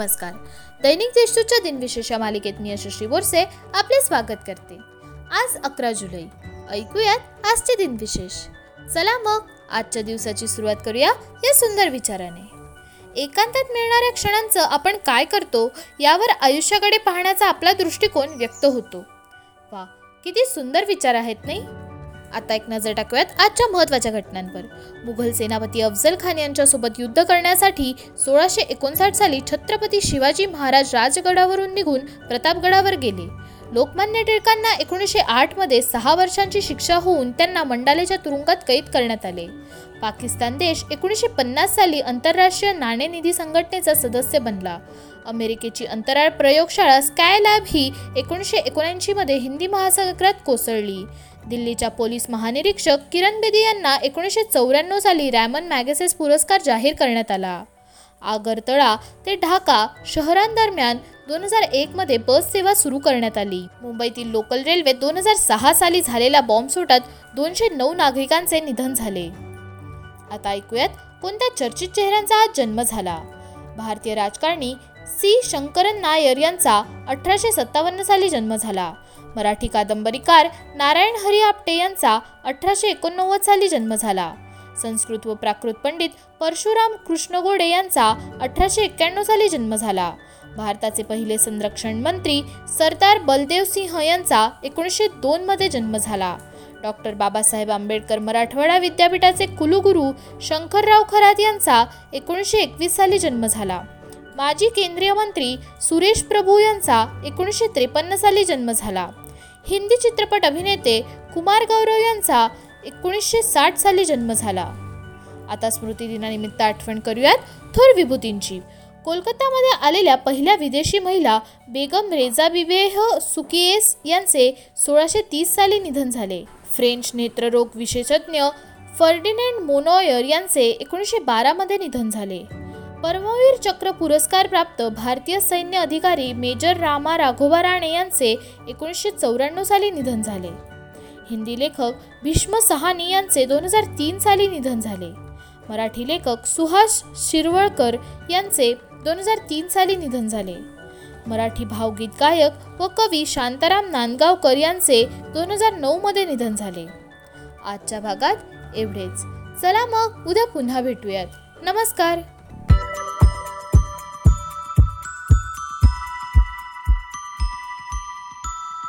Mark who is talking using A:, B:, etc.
A: नमस्कार. दैनिक देशदूतच्या दिनविशेष मालिकेत मी यशस्वी बोरसे आपले स्वागत करते. आज अकरा जुलै. ऐकूयात आजचे दिनविशेष. चला मग आजच्या दिवसाची सुरुवात करूया या सुंदर विचाराने. एकांतात मिळणाऱ्या क्षणांचं आपण काय करतो यावर आयुष्याकडे पाहण्याचा आपला दृष्टिकोन व्यक्त होतो. वा किती सुंदर विचार आहेत नाही? आता एक नजर टाकूयात आजच्या महत्त्वाच्या घटनांवर. मुघल सेनापती अफजल खान यांच्यासोबत युद्ध करण्यासाठी सोळाशे एकोणसाठ साली छत्रपती शिवाजी महाराज राजगडावरून निघून प्रतापगडावर गेले. लोकमान्य टिळकांना एकोणीसशे आठमध्ये सहा वर्षांची शिक्षा होऊन त्यांना मंडालेच्या तुरुंगात कैद करण्यात आले. पाकिस्तान देश एकोणीसशे पन्नास साली आंतरराष्ट्रीय नाणेनिधी संघटनेचा सदस्य बनला. अमेरिकेची अंतराळ प्रयोगशाळा स्काय लॅब ही एकोणीसशे एकोणऐंशीमध्ये हिंदी महासागरात कोसळली. दिल्लीच्या पोलीस महानिरीक्षक किरण बेदी यांना एकोणीसशे चौऱ्याण्णव साली रॅमन मॅगसेस पुरस्कार जाहीर करण्यात आला. आगरतळा ते ढाका शहरांदरम्यान दोन हजार एकमध्ये बस सेवा सुरू करण्यात आली. मुंबईतील लोकल रेल्वे दोन हजार सहा साली झालेल्या बॉम्बस्फोटात दोनशे नऊ नागरिकांचे निधन झाले. आता ऐकूयात कोणत्या चर्चित चेहऱ्यांचा आज जन्म झाला? भारतीय राजकारणी सी. शंकरन नायर यांचा अठराशे सत्तावन्न साली जन्म झाला. मराठी कादंबरीकार नारायण हरी आपटे यांचा अठराशे एकोणनव्वद साली जन्म झाला. संस्कृत व प्राकृत पंडित परशुराम कृष्ण गोडे यांचा अठराशे एक्क्याण्णव साली जन्म झाला. भारताचे पहिले संरक्षण मंत्री सरदार बलदेव सिंह यांचा एकोणीसशे दोनमध्ये जन्म झाला. डॉक्टर बाबासाहेब आंबेडकर मराठवाडा विद्यापीठाचे कुलगुरू शंकरराव खरात यांचा एकोणीसशे एकवीस साली जन्म झाला. माजी केंद्रीय मंत्री सुरेश प्रभू यांचा एकोणीसशे त्रेपन्न साली जन्म झाला. हिंदी चित्रपट अभिनेते कुमार गौरव यांचा एकोणीसशे साठ साली जन्म झाला. आता स्मृती दिनानिमित्त आठवण करूयात थोर विभूतींची. कोलकातामध्ये आलेल्या पहिल्या विदेशी महिला बेगम रेजा बिबेह सुकिएस यांचे सोळाशे तीस साली निधन झाले. फ्रेंच नेत्ररोग विशेषज्ञ फर्डिनेंड मोनॉयर यांचे एकोणीसशे बारामध्ये निधन झाले. परमवीर चक्र पुरस्कार प्राप्त भारतीय सैन्य अधिकारी मेजर रामा राघोबा राणे यांचे एकोणीसशे चौऱ्याण्णव साली निधन झाले. हिंदी लेखक भीष्म सहानी यांचे दोन हजार तीन साली निधन झाले. मराठी लेखक सुहास शिरवळकर यांचे दोन हजार तीन साली निधन झाले. मराठी भावगीत गायक व कवी शांताराम नांदगावकर यांचे दोन हजार नऊमध्ये निधन झाले. आजच्या भागात एवढेच. चला मग उद्या पुन्हा भेटूयात. नमस्कार.